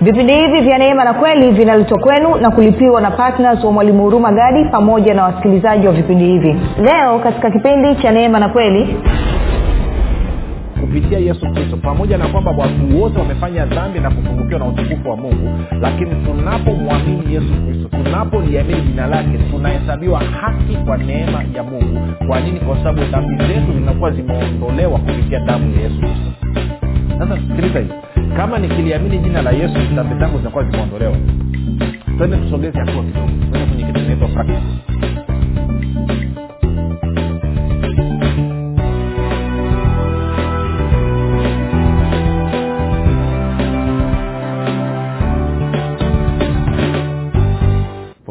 vipindi hivi vya neema na kweli vinaletwa kwenu na kulipiwa na ptns wa mwalimu huruma gadi pamoja na wasikilizaji wa vipindi hivi. Leo katika kipindi cha neema na kweli kupitia yesu kristo pamoja na kwamba watu wote wamefanya dhambi na kupungukiwa na utukufu wa mungu lakini tunapomwamini yesu kristo tunapoliamini jina lake tunahesabiwa haki kwa neema ya mungu. Kwa nini? Kwa sababu dhambi zetu zinakuwa zimeondolewa kupitia damu ya yesu kristo. Sasa sikiliza hivi kama nikiliamini jina la yesu dhambi zangu zinakuwa zimeondolewa. Twende tusogeze hatua kidogo. Kwenye kitu kinaitwa practice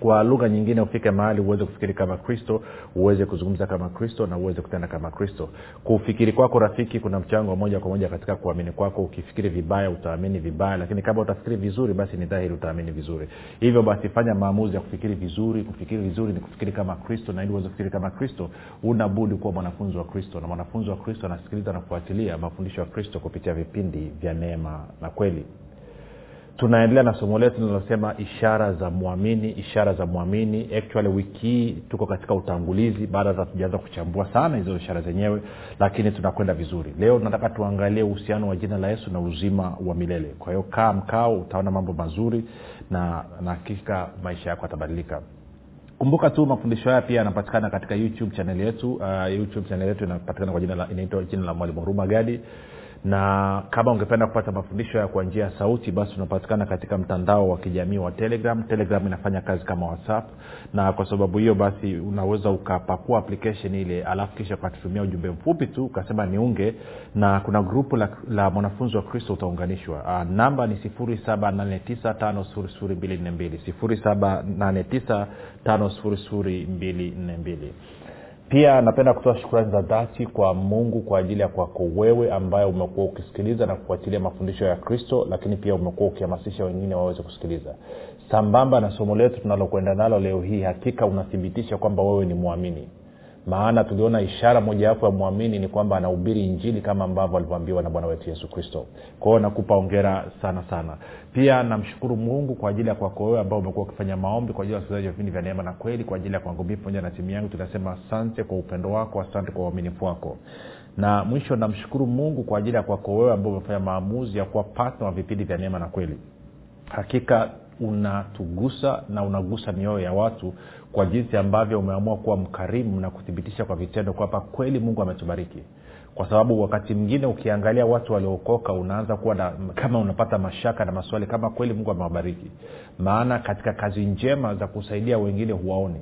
kwa lugha nyingine ufike mahali uweze kufikiri kama kristo uweze kuzungumza kama kristo na uweze kutenda kama kristo. Kufikiri kwako rafiki kuna mchango moja kwa moja katika kuamini kwako. Ukifikiri vibaya utaamini vibaya lakini kama utafikiri vizuri basi ni dhahiri utaamini vizuri. Hivyo basi fanya maamuzi ya kufikiri vizuri. Kufikiri vizuri ni kufikiri kama kristo na ili uweze kufikiri kama kristo unabudi kuwa mwanafunzi wa kristo. Na mwanafunzi wa kristo anasikiliza na kufuatilia mafundisho ya kristo kupitia vipindi vya neema na kweli tunaendelea na somo letu linalosema ishara za mwamini ishara za mwamini. Actually wiki hii tuko katika utangulizi baada hata tujaanza kuchambua sana hizo ishara zenyewe lakini tunakwenda vizuri. Leo nataka tuangalie uhusiano wa jina la yesu na uzima wa milele. Kwa hiyo kaa mkao utaona mambo mazuri na na hakika maisha yako yatabadilika. Kumbuka tu mafundisho haya pia yanapatikana katika youtube chaneli yetu. Uh, youtube chaneli yetu inapatikana kwa jina la inaitwa jina la mwalimu huruma gadi na kama ungependa kupata mafundisho ya kwa njia ya sauti basi unapatikana katika mtandao wa kijamii wa telegram. Telegram inafanya kazi kama whatsapp. Na kwa sababu hiyo basi unaweza ukapakua application ile alafu kisha ukatutumia ujumbe mfupi tu ukasema niunge na kuna grupu la, la mwanafunzi wa kristo utaunganishwa. Uh, namba ni 7895242 7895242 pia napenda kutoa shukrani za dhati kwa mungu kwa ajili ya kwako wewe ambaye umekuwa ukisikiliza na kufuatilia mafundisho ya kristo lakini pia umekuwa ukihamasisha wengine waweze kusikiliza. Sambamba na somo letu tunalokwenda nalo leo hii hakika unathibitisha kwamba wewe ni mwamini maana tuliona ishara mojawapo ya mwamini ni kwamba anahubiri injili kama ambavyo alivyoambiwa na bwana wetu yesu kristo. Kwa nakupa ongera sana sana. Pia namshukuru mungu kwa ajili ya kwako wewe ambao umekuwa ukifanya maombi kwa ajili ya wasikilizaji wa vipindi vya neema na kweli kwa ajili ya kwangu mii pamoja na timu yangu. Tunasema asante kwa upendo wako asante kwa uaminifu wako. Na mwisho namshukuru mungu kwa ajili ya kwako wewe ambao umefanya maamuzi ya kuwa patna wa vipindi vya neema na kweli. Hakika unatugusa na unagusa mioyo ya watu kwa jinsi ambavyo umeamua kuwa mkarimu na kuthibitisha kwa vitendo kwamba kweli mungu ametubariki. Kwa sababu wakati mwingine ukiangalia watu waliookoka unaanza kuwa na, kama unapata mashaka na maswali kama kweli mungu amewabariki. Maana katika kazi njema za kusaidia wengine huwaoni.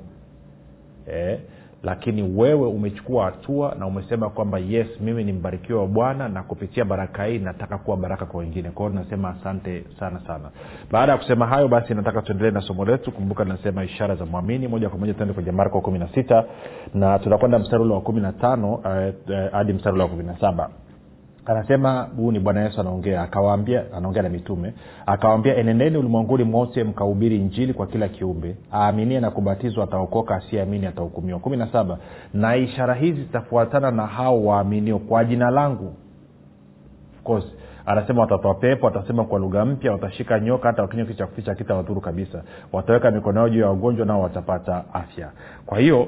Eh? Lakini wewe umechukua hatua na umesema kwamba yes mimi ni mbarikiwa wa bwana na kupitia baraka hii nataka kuwa baraka kwa wengine. Kwao nasema asante sana sana. Baada ya kusema hayo basi nataka tuendelee na somo letu. Kumbuka nasema ishara za mwamini. Moja kwa moja tuende kwenye marko kumi na sita na tutakwenda mstari ule wa kumi na tano hadi uh, uh, mstari ule wa kumi na saba anasema huu ni bwana yesu anaongea. Akawaambia anaongea na mitume. Akawaambia enendeni ulimwenguni mote mkahubiri njili kwa kila kiumbe. Aaminie na kubatizwa ataokoka asiyeamini atahukumiwa. Kumi na saba. Na ishara hizi zitafuatana na hao waaminio kwa jina langu. Of course anasema watatoa pepo watasema kwa lugha mpya watashika nyoka hata wakinywa kitu cha kuficha kita wadhuru kabisa. Wataweka mikono yao juu ya wagonjwa nao watapata afya. Kwa hiyo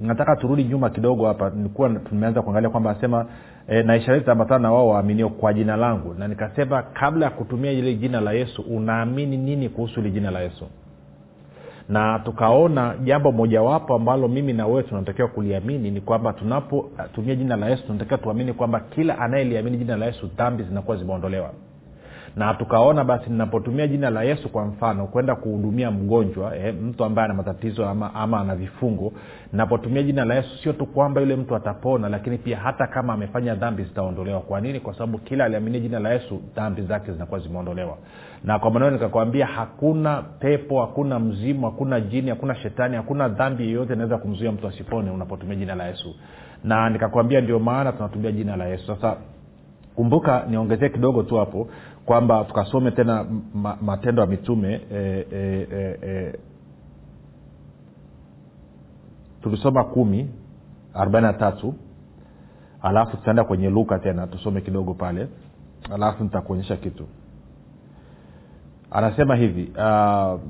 nataka turudi nyuma kidogo hapa. Nilikuwa tumeanza kuangalia kwamba anasema e, na ishara zitaambatana na wao waaminio kwa jina langu. Na nikasema kabla ya kutumia ile jina la yesu unaamini nini kuhusu ili jina la yesu? Na tukaona jambo mojawapo ambalo mimi na wewe tunatakiwa kuliamini ni kwamba tunapotumia jina la yesu tunatakiwa tuamini kwamba kila anayeliamini jina la yesu dhambi zinakuwa zimeondolewa na tukaona basi ninapotumia jina la yesu kwa mfano kwenda kuhudumia mgonjwa eh, mtu ambaye ana matatizo ama, ama ana vifungo napotumia jina la yesu sio tu kwamba yule mtu atapona lakini pia hata kama amefanya dhambi zitaondolewa. Kwa nini? Kwa sababu kila aliaminia jina la yesu dhambi zake zinakuwa zimeondolewa. Na kwa maneno nikakwambia hakuna pepo hakuna mzimu hakuna jini hakuna shetani hakuna dhambi yeyote inaweza kumzuia mtu asipone unapotumia jina la yesu. Na nikakwambia ndio maana tunatumia jina la yesu. Sasa kumbuka niongezee kidogo tu hapo kwamba tukasome tena ma, matendo ya mitume e, e, e, e, tulisoma kumi arobaini na tatu alafu tutaenda kwenye luka tena tusome kidogo pale alafu nitakuonyesha kitu. Anasema hivi uh,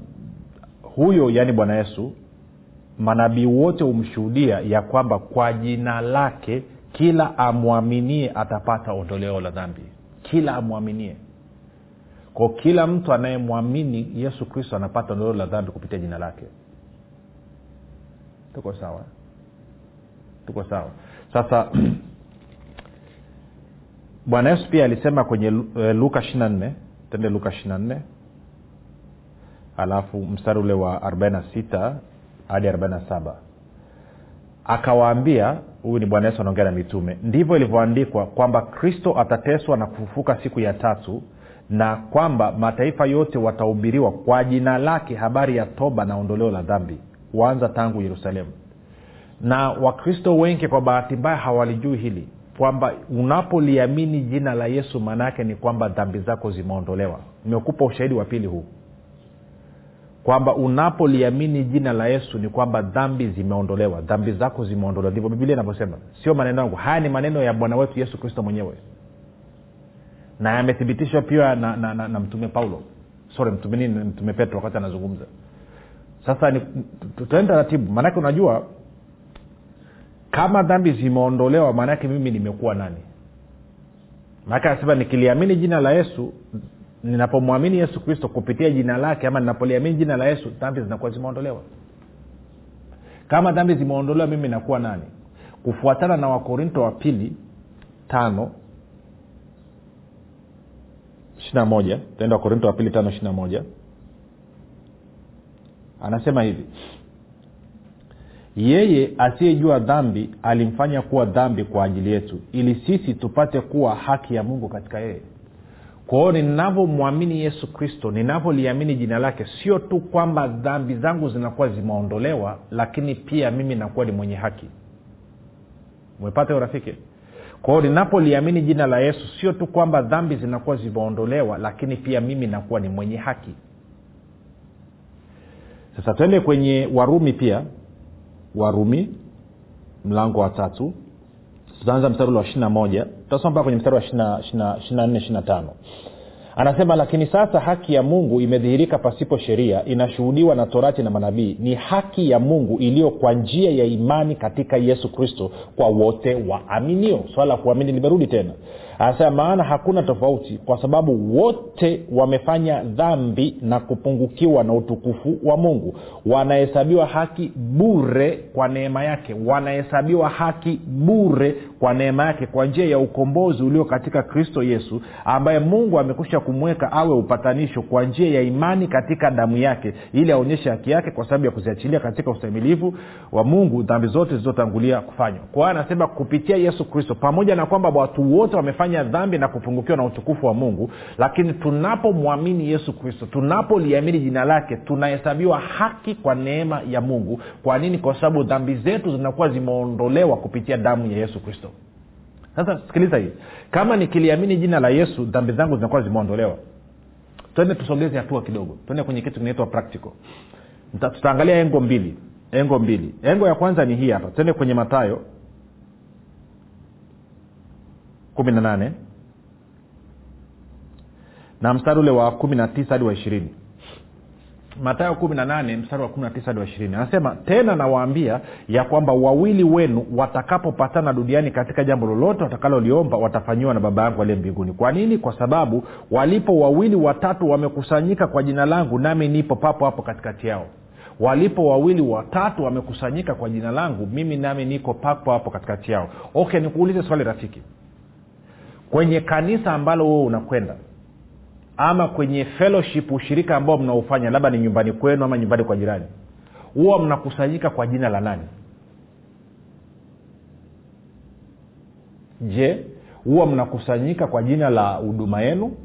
huyo yaani bwana yesu manabii wote humshuhudia ya kwamba kwa jina lake kila amwaminie atapata ondoleo la dhambi. Kila amwaminie ko kila mtu anayemwamini yesu kristo anapata ondoleo la dhambi kupitia jina lake. Tuko sawa? Tuko sawa. Sasa bwana yesu pia alisema kwenye uh, luka ishina nne tende luka ishiri nne. Alafu mstari ule wa 46 hadi 47 akawaambia huyu ni bwana yesu anaongea na mitume ndivyo ilivyoandikwa kwamba kristo atateswa na kufufuka siku ya tatu na kwamba mataifa yote watahubiriwa kwa jina lake habari ya toba na ondoleo la dhambi kuanza tangu yerusalemu. Na wakristo wengi kwa bahati mbaya hawalijui hili kwamba unapoliamini jina la yesu maana yake ni kwamba dhambi zako zimeondolewa. Nimekupa ushahidi wa pili huu. Kwamba unapoliamini jina la yesu ni kwamba dhambi zimeondolewa. Dhambi zako zimeondolewa. Ndivyo biblia inavyosema. Sio maneno yangu. Haya ni maneno ya bwana wetu yesu kristo mwenyewe na yamethibitishwa pia na, na, na, na mtume paulo. Sorry mtume mtume petro wakati anazungumza. Sasa tutaenda taratibu. Maanake unajua kama dhambi zimeondolewa maanaake mimi nimekuwa nani? Maanake anasema nikiliamini jina la yesu ninapomwamini yesu kristo kupitia jina lake ama ninapoliamini jina la yesu dhambi zinakuwa zimeondolewa. Kama dhambi zimeondolewa mimi nakuwa nani? Kufuatana na wakorinto wa pili tano ishirina moja taenda wakorinto wa pili tano ishirina moja. Anasema hivi yeye asiyejua dhambi alimfanya kuwa dhambi kwa ajili yetu ili sisi tupate kuwa haki ya mungu katika yeye. Kwa ninavyomwamini yesu kristo ninavyoliamini jina lake sio tu kwamba dhambi zangu zinakuwa zimeondolewa lakini pia mimi nakuwa ni mwenye haki. Umepata hiyo rafiki kwa hiyo ninapoliamini jina la yesu sio tu kwamba dhambi zinakuwa zimeondolewa lakini pia mimi nakuwa ni mwenye haki. Sasa twende kwenye warumi pia. Warumi mlango wa tatu. Tutaanza mstari wa ishiri na moja. Tutasoma mpaka kwenye mstari wa ishirina nne ishirina tano anasema lakini sasa haki ya mungu imedhihirika pasipo sheria inashuhudiwa na torati na manabii. Ni haki ya mungu iliyo kwa njia ya imani katika yesu kristo kwa wote waaminio. Swala la kuamini limerudi tena anasema maana hakuna tofauti kwa sababu wote wamefanya dhambi na kupungukiwa na utukufu wa mungu. Wanahesabiwa haki bure kwa neema yake. Wanahesabiwa haki bure kwa neema yake kwa njia ya ukombozi ulio katika kristo yesu ambaye mungu amekusha kumweka awe upatanisho kwa njia ya imani katika damu yake ili aonyeshe haki yake kwa sababu ya kuziachilia katika ustahimilivu wa mungu dhambi zote zilizotangulia kufanywa. Kwa anasema kupitia yesu kristo pamoja na kwamba watu wote wamefanya dhambi na kupungukiwa na utukufu wa mungu lakini tunapomwamini yesu kristo tunapoliamini jina lake tunahesabiwa haki kwa neema ya mungu. Kwa nini? Kwa sababu dhambi zetu zinakuwa zimeondolewa kupitia damu ya yesu kristo. Sasa sikiliza hii. Kama nikiliamini jina la yesu dhambi zangu zinakuwa zimeondolewa. Twende tusogeze hatua kidogo. Twende kwenye kitu kinaitwa practical. Tutaangalia engo mbili. Engo mbili. Engo ya kwanza ni hii hapa. Twende kwenye matayo kumi na nane na mstari ule wa kumi na tisa hadi wa ishirini. Matayo kumi na nane mstari wa kumi na tisa hadi wa ishirini. Anasema tena nawaambia ya kwamba wawili wenu watakapopatana duniani katika jambo lolote watakaloliomba watafanyiwa na baba yangu aliye mbinguni. Kwa nini? Kwa sababu walipo wawili watatu wamekusanyika kwa jina langu nami nipo papo hapo katikati yao. Walipo wawili watatu wamekusanyika kwa jina langu mimi nami niko papo hapo katikati yao. Okay nikuulize swali rafiki kwenye kanisa ambalo huo unakwenda ama kwenye fellowship ushirika ambao mnaofanya labda ni nyumbani kwenu ama nyumbani kwa jirani huwa mnakusanyika kwa jina la nani? Je huwa mnakusanyika kwa jina la huduma yenu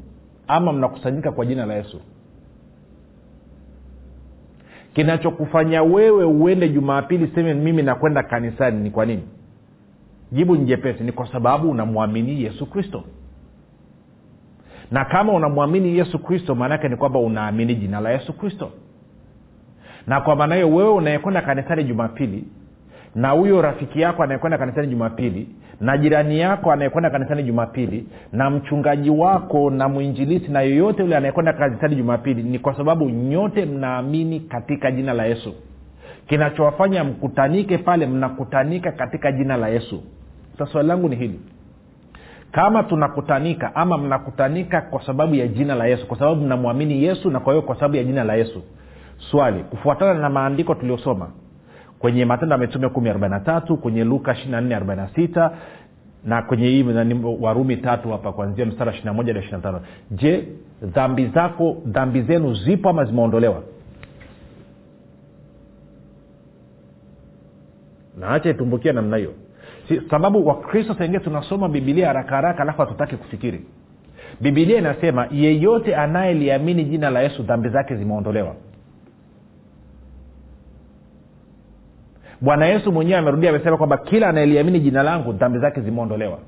ama mnakusanyika kwa jina la yesu? Kinachokufanya wewe uende jumapili seme mimi nakwenda kanisani ni kwa nini jibu ni jepesi ni kwa sababu unamwamini yesu kristo. Na kama unamwamini yesu kristo maanaake ni kwamba unaamini jina la yesu kristo. Na kwa maana hiyo wewe unayekwenda kanisani jumapili na huyo rafiki yako anayekwenda kanisani jumapili na jirani yako anayekwenda kanisani jumapili na mchungaji wako na mwinjilisi na yoyote yule anayekwenda kanisani jumapili ni kwa sababu nyote mnaamini katika jina la yesu. Kinachowafanya mkutanike pale mnakutanika katika jina la yesu sasa langu ni hili. Kama tunakutanika ama mnakutanika kwa sababu ya jina la yesu kwa sababu mnamwamini yesu na kwa hiyo kwa sababu ya jina la yesu. Swali kufuatana na maandiko tuliosoma kwenye matendo ya mitume kumi arobaini na tatu kwenye luka ishiri na kwenye hii warumi tatu hapa kuanzia mstara ishiri na moja hadi ishiri na tano. Je dhambi zako dhambi zenu zipo ama zimeondolewa? Naacha itumbukia namna hiyo sababu wakristo saingie tunasoma bibilia haraka haraka alafu hatutaki kufikiri. Bibilia inasema yeyote anayeliamini jina la yesu dhambi zake zimeondolewa. Bwana yesu mwenyewe amerudia amesema kwamba kila anayeliamini jina langu dhambi zake zimeondolewa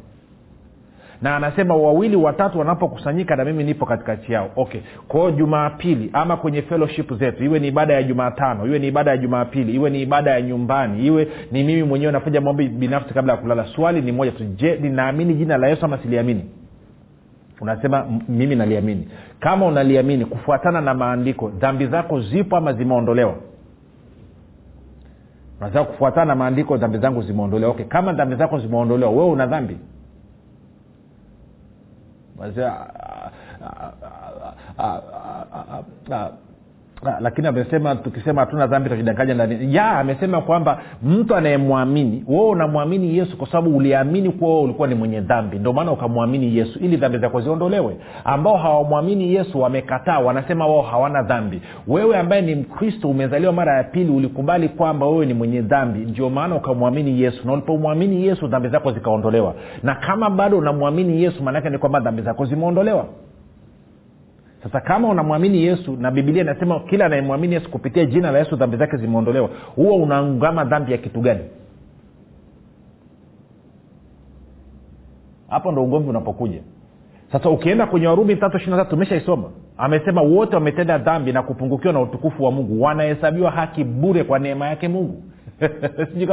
na anasema wawili watatu wanapokusanyika na mimi nipo katikati yao. Okay. Kwao jumapili ama kwenye fellowship zetu iwe ni ibada ya jumatano iwe ni ibada ya jumapili iwe ni ibada ya nyumbani iwe ni mimi mwenyewe nafanya maombi binafsi kabla ya kulala swali ni moja tu. Je ninaamini jina la yesu ama siliamini? Unasema mimi naliamini. Kama unaliamini kufuatana na maandiko dhambi zako zipo ama zimeondolewa? Unasema kufuatana na maandiko dhambi zangu zimeondolewa. Okay. Kama dhambi zako zimeondolewa wewe una dhambi Mas é a, a, a, a lakini amesema tukisema hatuna dhambi tutajidanganya ndani. Ya amesema kwamba mtu anayemwamini wewe unamwamini yesu kwa sababu uliamini kuwa wewe ulikuwa ni mwenye dhambi. Ndio maana ukamwamini yesu ili dhambi zako ziondolewe. Ambao hawamwamini yesu wamekataa wanasema wao hawana dhambi. Wewe ambaye ni mkristo umezaliwa mara ya pili ulikubali kwamba wewe ni mwenye dhambi. Ndio maana ukamwamini yesu. Na ulipomwamini yesu dhambi zako zikaondolewa. Na kama bado unamwamini yesu maanake ni kwamba dhambi zako zimeondolewa sasa kama unamwamini yesu na bibilia inasema kila anayemwamini yesu kupitia jina la yesu dhambi zake zimeondolewa huwa unaungama dhambi ya kitu gani? Hapo ndo ugomvi unapokuja. Sasa ukienda kwenye warumi tatu ishiri tumeshaisoma. Amesema wote wametenda dhambi na kupungukiwa na utukufu wa mungu wanahesabiwa haki bure kwa neema yake mungu. Sijui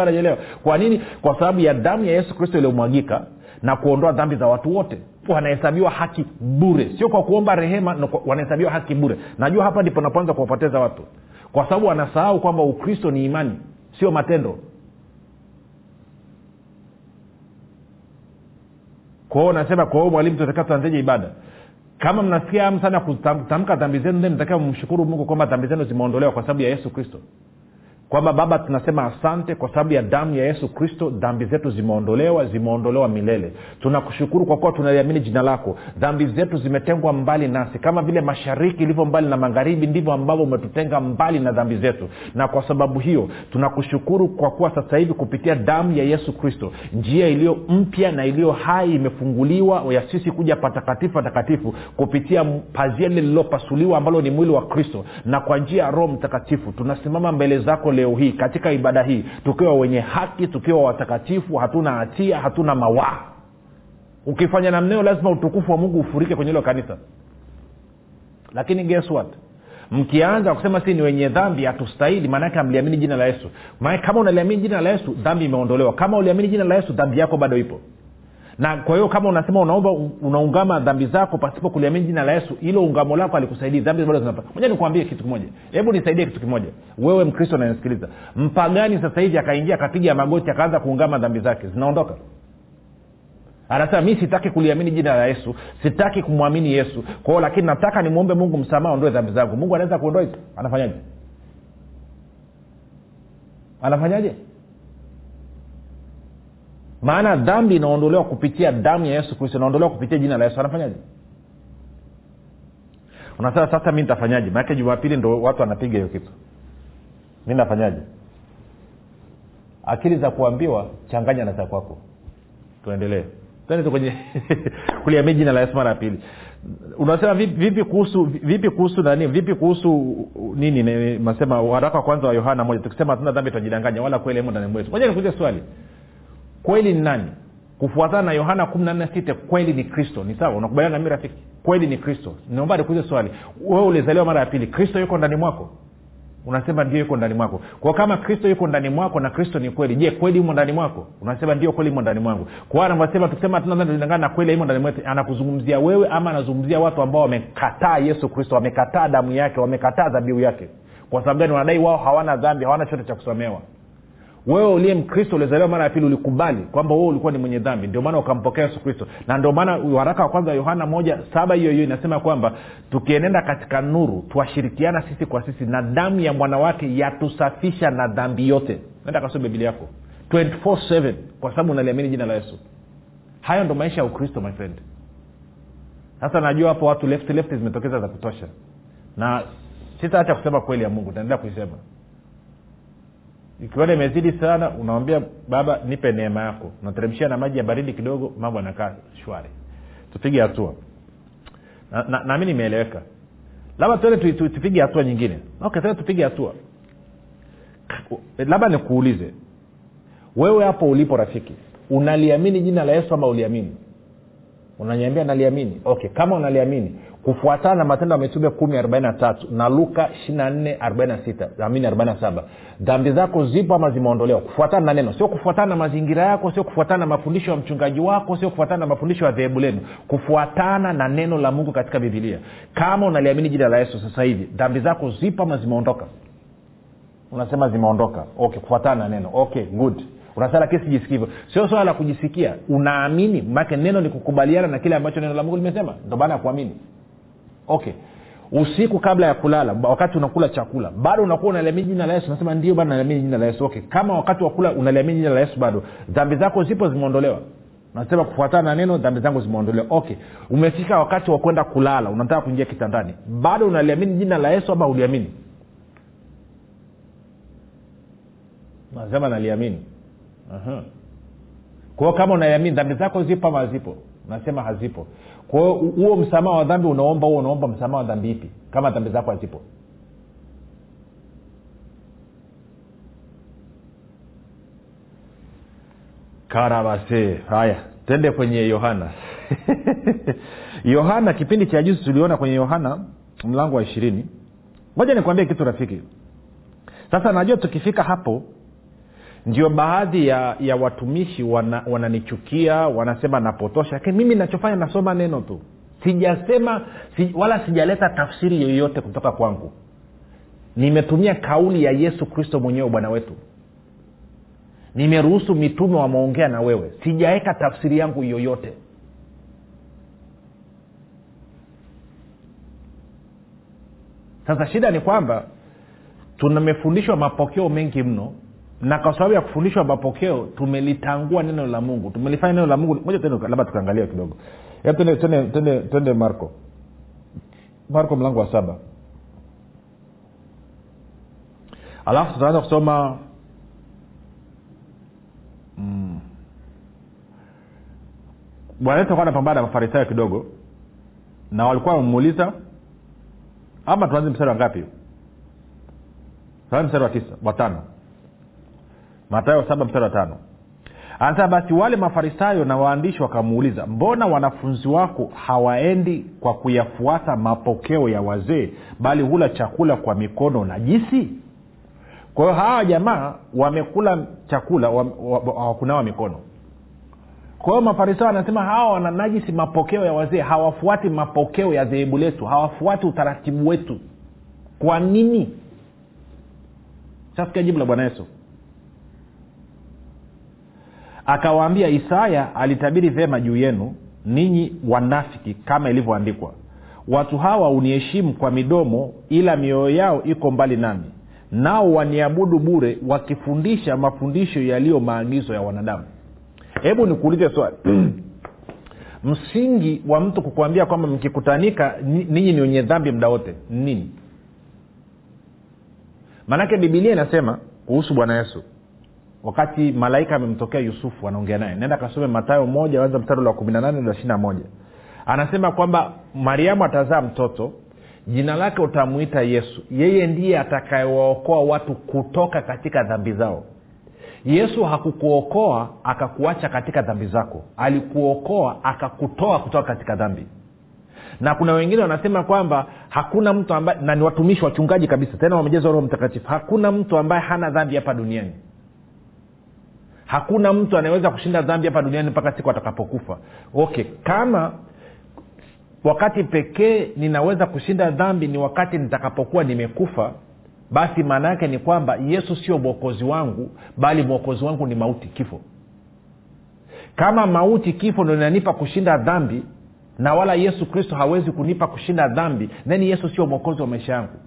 kwa nini? Kwa sababu ya damu ya yesu kristo iliyomwagika na kuondoa dhambi za watu wote. Wanahesabiwa haki bure. Sio kwa kuomba rehema wanahesabiwa haki bure. Najua hapa ndipo napoanza kuwapoteza watu. Kwa sababu wanasahau kwamba ukristo ni imani sio matendo. Kwao nasema kwa mwalimu tunataka ibada? Kama mnasikia sana kutamka dhambi zenu then mtakiwa mshukuru mungu kwamba dhambi zenu zimeondolewa kwa sababu ya yesu kristo kwamba baba tunasema asante kwa sababu ya damu ya yesu kristo dhambi zetu zimeondolewa zimeondolewa milele. Tunakushukuru kwa kuwa tunaliamini jina lako. Dhambi zetu zimetengwa mbali nasi. Kama vile mashariki ilivyo mbali na magharibi ndivyo ambavyo umetutenga mbali na dhambi zetu. Na kwa sababu hiyo tunakushukuru kwa kuwa sasa hivi kupitia damu ya yesu kristo njia iliyo mpya na iliyo hai imefunguliwa ya sisi kuja patakatifu patakatifu kupitia pazia lile lililopasuliwa ambalo ni mwili wa kristo. Na kwa njia ya roho mtakatifu tunasimama mbele zako leo hii katika ibada hii tukiwa wenye haki tukiwa watakatifu hatuna hatia hatuna mawaa. Ukifanya namneo lazima utukufu wa mungu ufurike kwenye hilo kanisa. Lakini guess what? Mkianza kusema si ni wenye dhambi hatustahili maanake amliamini jina la yesu. Maanake kama unaliamini jina la yesu dhambi imeondolewa. Kama uliamini jina la yesu dhambi yako bado ipo na kwa hiyo kama unasema unaomba unaungama dhambi zako pasipo kuliamini jina la yesu hilo ungamo lako alikusaidii dhambi bado zinapa. Moja nikuambie kitu kimoja. Hebu nisaidie kitu kimoja. Wewe mkristo unanisikiliza mpagani sasa hivi akaingia akapiga magoti akaanza kuungama dhambi zake zinaondoka. Anasema mi sitaki kuliamini jina la yesu sitaki kumwamini yesu. Kwao lakini nataka nimwombe mungu msamaha ondoe dhambi zangu. Mungu anaweza kuondoa hizo? Anafanyaje? Anafanyaje maana dhambi inaondolewa kupitia damu ya yesu kristo inaondolewa kupitia jina la yesu. Anafanyaje? Unasema sasa mi nitafanyaje? Maanake jumapili ndo watu wanapiga hiyo kitu. Mi nafanyaje? Akili za kuambiwa changanya na za kwako. Tuendelee. Tuende kwenye kuliamia jina la yesu mara ya pili. Unasema vipi, vipi kuhusu vipi kuhusu nani? Vipi kuhusu nini? Nasema waraka wa kwanza wa yohana moja. Tukisema hatuna dhambi tunajidanganya wala kweli imo ndani mwetu. Moja nikuulize swali kweli ni nani? Kufuatana na yohana kumi na nne sita kweli ni kristo. Ni sawa? Unakubaliana nami rafiki? Kweli ni kristo. Naomba nikuulize swali. Wewe ulizaliwa mara ya pili kristo yuko ndani mwako? Unasema ndio yuko ndani mwako. Kwa kama kristo yuko ndani mwako na kristo ni kweli je kweli imo ndani mwako? Unasema ndio kweli imo ndani mwangu. Kwa anavyosema tukisema tunadangana na kweli imo ndani mwetu anakuzungumzia wewe ama anazungumzia watu ambao wamekataa yesu kristo wamekataa damu yake wamekataa dhabihu yake? Kwa sababu gani? Wanadai wao hawana dhambi hawana chote cha kusomewa wewe uliye mkristo ulizaliwa mara ya pili ulikubali kwamba wewe ulikuwa ni mwenye dhambi. Ndio maana ukampokea yesu kristo. Na ndio maana waraka wa kwanza wa yohana moja saba hiyo hiyo inasema kwamba tukienenda katika nuru twashirikiana sisi kwa sisi na damu ya mwanawake yatusafisha na dhambi yote. Nenda kasome biblia yako. 24 kwa sababu unaliamini jina la yesu. Hayo ndo maisha ya ukristo my friend. Sasa najua hapo watu left left zimetokeza za kutosha. Na sitaacha kusema kweli ya mungu taendelea kuisema ikiona imezidi sana unamwambia baba nipe neema yako. Unateremshia na maji ya baridi kidogo mambo anakaa shwari. Tupige hatua. Nami na, na nimeeleweka labda tuende tu, tu, tupige hatua nyingine. Okay tupige hatua. Labda nikuulize. Wewe hapo ulipo rafiki unaliamini jina la yesu ama uliamini? Unaniambia naliamini? Okay kama unaliamini kufuatana na matendo ya mitume kumi arobaini na luka ishirina nne arobaini na sita amini arobaini na saba dhambi zako zipo ama zimeondolewa? Kufuatana na neno sio kufuatana na mazingira yako sio kufuatana na mafundisho ya mchungaji wako sio kufuatana na mafundisho ya dhehebu lenu. Kufuatana na neno la mungu katika bibilia kama unaliamini jina la yesu sasa hivi dhambi zako zipo ama zimeondoka? Unasema zimeondoka. Okay kufuatana na neno. Okay good. Unasema lakini sijisikii hivyo. Sio swala la kujisikia. Unaamini? Make neno ni kukubaliana na kile ambacho neno la mungu limesema. Ndo maana ya kuamini okay. Usiku kabla ya kulala wakati unakula chakula bado unakuwa unaliamini jina la yesu? Nasema ndio bado naliamini jina la yesu. Okay. Kama wakati wa kula unaliamini jina la yesu bado dhambi zako zipo zimeondolewa? Nasema kufuatana na neno dhambi zangu zimeondolewa. Okay. Umefika wakati wa kwenda kulala unataka kuingia kitandani bado unaliamini jina la yesu ama uliamini nasema naliamini. Uh-huh. kwao kama unaliamini dhambi zako zipo ama hazipo? Nasema hazipo kwa hiyo huo msamaha wa dhambi unaomba huo unaomba msamaha wa dhambi ipi? Kama dhambi zako hazipo. Karabase haya tende kwenye yohana. Yohana kipindi cha juzi tuliona kwenye yohana mlango wa ishirini. Moja nikuambie kitu rafiki. Sasa najua tukifika hapo ndio baadhi ya ya watumishi wana, wananichukia wanasema napotosha. Lakini mimi nachofanya nasoma neno tu. Sijasema si, wala sijaleta tafsiri yoyote kutoka kwangu. Nimetumia kauli ya yesu kristo mwenyewe bwana wetu. Nimeruhusu mitume wameongea na wewe. Sijaweka tafsiri yangu yoyote. Sasa shida ni kwamba tumefundishwa mapokeo mengi mno na kwa sababu ya kufundishwa mapokeo tumelitangua neno la mungu. Tumelifanya neno la mungu. Moja labda tukaangalia kidogo. Twende marko. Marko mlango wa saba. Alafu tutaanza kusoma mm. bwana wetu alikuwa na mafarisayo kidogo na walikuwa wamemuuliza ama tuanze mstari wa ngapi? Tuanze mstari wa tisa watano matayo saba mstari wa tano. Anasema basi wale mafarisayo na waandishi wakamuuliza mbona wanafunzi wako hawaendi kwa kuyafuata mapokeo ya wazee bali hula chakula kwa mikono najisi? Kwa hiyo hawa jamaa wamekula chakula hawakunawa wa, mikono. Kwa hiyo mafarisayo wanasema hawa wananajisi mapokeo ya wazee hawafuati mapokeo ya dhehebu letu hawafuati utaratibu wetu. Kwa nini? Shasikia jibu la bwana yesu akawaambia isaya alitabiri vyema juu yenu ninyi wanafiki kama ilivyoandikwa. Watu hawa uniheshimu kwa midomo ila mioyo yao iko mbali nami. Nao waniabudu bure wakifundisha mafundisho yaliyo maagizo ya wanadamu. Hebu nikuulize swali. Msingi wa mtu kukuambia kwamba mkikutanika ninyi ni wenye dhambi muda wote ni nini? Maanake bibilia inasema kuhusu bwana yesu wakati malaika amemtokea yusufu anaongea naye. Nenda kasome matayo moja anza mstari wa kumi na nane na ishiri na moja. Anasema kwamba mariamu atazaa mtoto jina lake utamwita yesu. Yeye ndiye atakayewaokoa watu kutoka katika dhambi zao. Yesu hakukuokoa akakuacha katika dhambi zako. Alikuokoa akakutoa kutoka katika dhambi. Na kuna wengine wanasema kwamba hakuna mtu ambaye na ni watumishi wachungaji kabisa tena wamejazwa roho mtakatifu. Hakuna mtu ambaye hana dhambi hapa duniani hakuna mtu anayeweza kushinda dhambi hapa duniani mpaka siku atakapokufa. Okay kama wakati pekee ninaweza kushinda dhambi ni wakati nitakapokuwa nimekufa basi maana yake ni kwamba yesu sio mwokozi wangu bali mwokozi wangu ni mauti kifo. Kama mauti kifo ndo inanipa kushinda dhambi na wala yesu kristo hawezi kunipa kushinda dhambi nani yesu sio mwokozi wa maisha yangu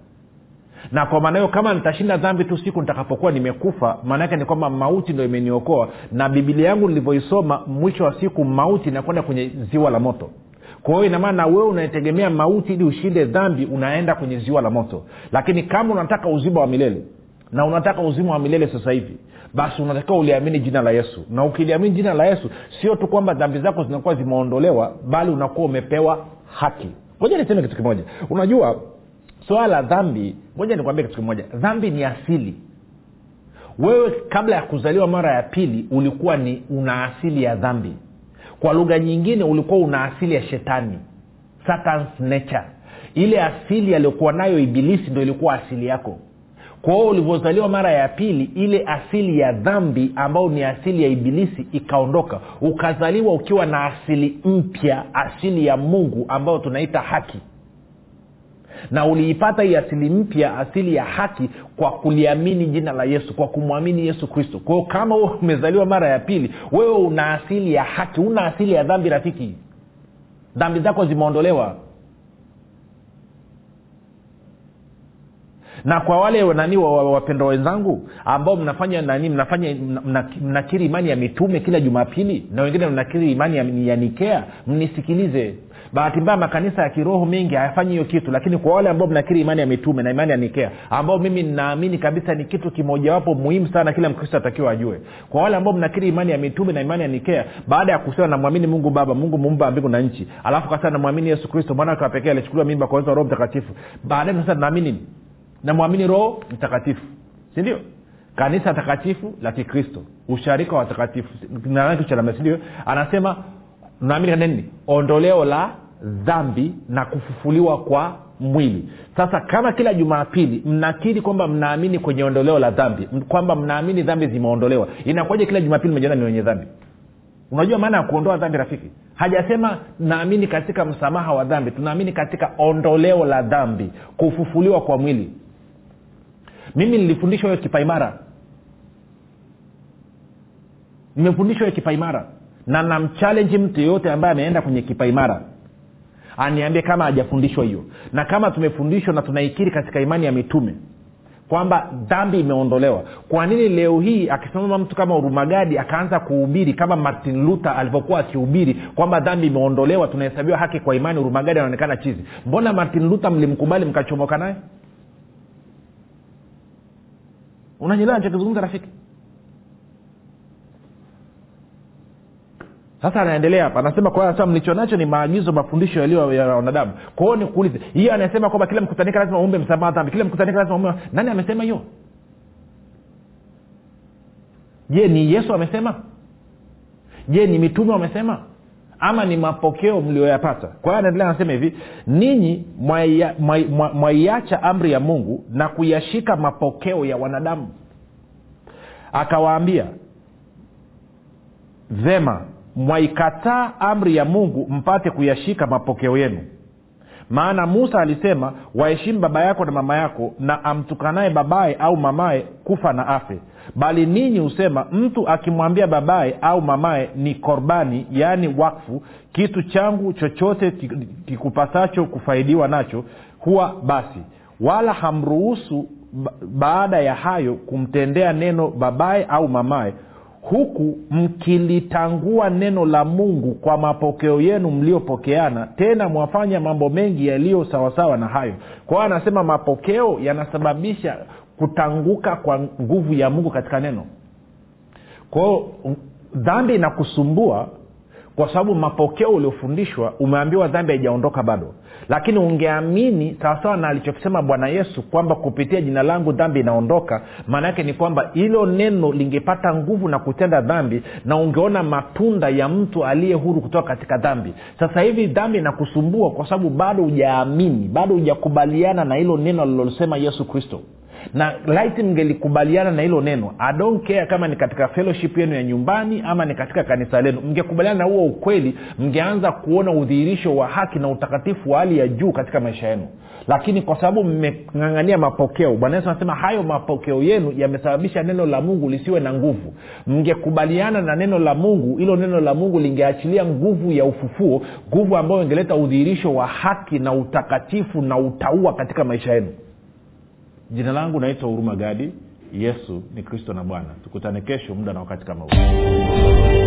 na kwa maana hiyo kama nitashinda dhambi tu siku nitakapokuwa nimekufa maanaake ni kwamba mauti ndo imeniokoa. Na bibilia yangu nilivyoisoma mwisho wa siku mauti inakwenda kwenye ziwa la moto. Kwa hiyo inamaana wewe unaitegemea mauti ili ushinde dhambi unaenda kwenye ziwa la moto. Lakini kama unataka uzima wa milele na unataka uzima wa milele sasa hivi basi unatakiwa uliamini jina la yesu. Na ukiliamini jina la yesu sio tu kwamba dhambi zako zinakuwa zimeondolewa bali unakuwa umepewa haki. Moja niseme kitu kimoja. Unajua swala la dhambi moja nikwambia kitu kimoja. Dhambi ni asili. Wewe kabla ya kuzaliwa mara ya pili ulikuwa ni una asili ya dhambi. Kwa lugha nyingine ulikuwa una asili ya shetani. Satan's nature. Ile asili aliyokuwa nayo ibilisi ndo ilikuwa asili yako. Kwa hiyo ulivyozaliwa mara ya pili ile asili ya dhambi ambayo ni asili ya ibilisi ikaondoka. Ukazaliwa ukiwa na asili mpya asili ya mungu ambayo tunaita haki na uliipata hii asili mpya asili ya haki kwa kuliamini jina la yesu kwa kumwamini yesu kristo. Kwao kama wewe umezaliwa mara ya pili wewe una asili ya haki una asili ya dhambi rafiki. Dhambi zako zimeondolewa. Na kwa wale nani wa- wa- wapendwa wenzangu ambao mnafanya nani mnafanya mna- mna- mnakiri imani ya mitume kila jumapili na wengine mnakiri imani ya, ya nikea mnisikilize bahati mbaya makanisa ya kiroho mengi hayafanyi hiyo kitu lakini kwa wale ambao mnakiri imani ya mitume na imani ya nikea ambao mimi ninaamini kabisa ni kitu kimojawapo muhimu sana kila mkristo atakiwa ajue. Kwa wale ambao mnakiri imani ya mitume na imani ya nikea baada ya kusema namwamini mungu baba mungu muumba mbingu na nchi alafu kasema namwamini yesu kristo mwana wa pekee alichukuliwa mimba kwa roho mtakatifu baadaye sasa naamini namwamini roho mtakatifu. Sindio kanisa takatifu la kikristo. Usharika wa watakatifu sindio anasema naamini katika ondoleo la dhambi na kufufuliwa kwa mwili. Sasa kama kila jumapili mnakiri kwamba mnaamini kwenye ondoleo la dhambi kwamba mnaamini dhambi zimeondolewa inakuwaje kila jumapili mmejiona ni wenye dhambi? Unajua maana ya kuondoa dhambi rafiki? Hajasema naamini katika msamaha wa dhambi tunaamini katika ondoleo la dhambi kufufuliwa kwa mwili. Mimi nilifundishwa hiyo kipaimara. Nimefundishwa hiyo kipaimara na namchalenji mtu yeyote ambaye ameenda kwenye kipaimara aniambie kama hajafundishwa hiyo. Na kama tumefundishwa na tunaikiri katika imani ya mitume kwamba dhambi imeondolewa. Kwa nini leo hii akisimama mtu kama urumagadi akaanza kuhubiri kama martin luther alivyokuwa akihubiri kwamba dhambi imeondolewa tunahesabiwa haki kwa imani urumagadi anaonekana chizi. Mbona martin luther mlimkubali mkachomoka naye? Unanyelewa nachokizungumza rafiki sasa anaendelea hapa anasema kwa anasema mlicho nacho ni maagizo mafundisho yaliyo ya wanadamu. Kwa hiyo nikuulize hiyo anasema kwamba kila mkutanika lazima umbe msamaha dhambi. Kila mkutanika lazima umbe nani amesema hiyo? Je ni yesu amesema? Je ni mitume wamesema? Ama ni mapokeo mlioyapata kwa hiyo anaendelea anasema hivi ninyi mwaiacha mwai, mwai, mwaiacha amri ya mungu na kuyashika mapokeo ya wanadamu. Akawaambia vema mwaikataa amri ya mungu mpate kuyashika mapokeo yenu. Maana musa alisema waheshimu baba yako na mama yako na amtukanaye babaye au mamaye kufa na afe. Bali ninyi husema mtu akimwambia babaye au mamaye ni korbani yaani wakfu kitu changu chochote kikupasacho kufaidiwa nacho huwa basi. Wala hamruhusu baada ya hayo kumtendea neno babaye au mamaye huku mkilitangua neno la mungu kwa mapokeo yenu mliopokeana tena mwafanya mambo mengi yaliyo sawasawa na hayo. Kwa hiyo anasema mapokeo yanasababisha kutanguka kwa nguvu ya mungu katika neno. Kwao dhambi inakusumbua kwa sababu mapokeo uliofundishwa umeambiwa dhambi haijaondoka bado. Lakini ungeamini sawasawa na alichokisema bwana yesu kwamba kupitia jina langu dhambi inaondoka maana yake ni kwamba hilo neno lingepata nguvu na kutenda dhambi na ungeona matunda ya mtu aliye huru kutoka katika dhambi. Sasa hivi dhambi inakusumbua kwa sababu bado hujaamini bado hujakubaliana na hilo neno alilosema yesu kristo na laiti mngelikubaliana na hilo neno I don't care kama ni katika fellowship yenu ya nyumbani ama ni katika kanisa lenu. Mngekubaliana na huo ukweli mngeanza kuona udhihirisho wa haki na utakatifu wa hali ya juu katika maisha yenu. Lakini kwa sababu mmeng'ang'ania mapokeo bwana yesu anasema hayo mapokeo yenu yamesababisha neno la mungu lisiwe na nguvu. Mngekubaliana na neno la mungu hilo neno la mungu lingeachilia nguvu ya ufufuo nguvu ambayo ingeleta udhihirisho wa haki na utakatifu na utaua katika maisha yenu jina langu naitwa huruma gadi. Yesu ni kristo na bwana. Tukutane kesho muda na wakati kama huu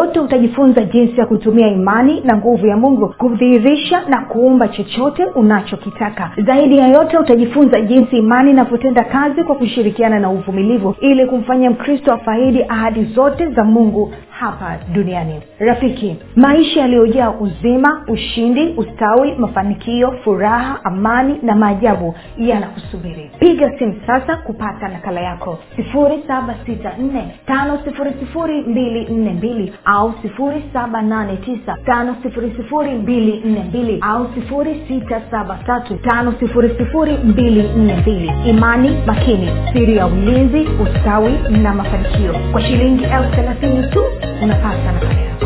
utajifunza jinsi ya kutumia imani na nguvu ya mungu kudhihirisha na kuumba chochote unachokitaka. Zaidi ya yote utajifunza jinsi imani inavyotenda kazi kwa kushirikiana na uvumilivu ili kumfanya mkristo afaidi ahadi zote za mungu hapa duniani. Rafiki maisha yaliyojaa uzima ushindi ustawi mafanikio furaha amani na maajabu yanakusubiri. Piga simu sasa kupata nakala yako. 7645242 au 7895242 au 6735242 imani makini siri ya ulinzi ustawi na mafanikio. Kwa shilingi elfu tu unapata nakala yako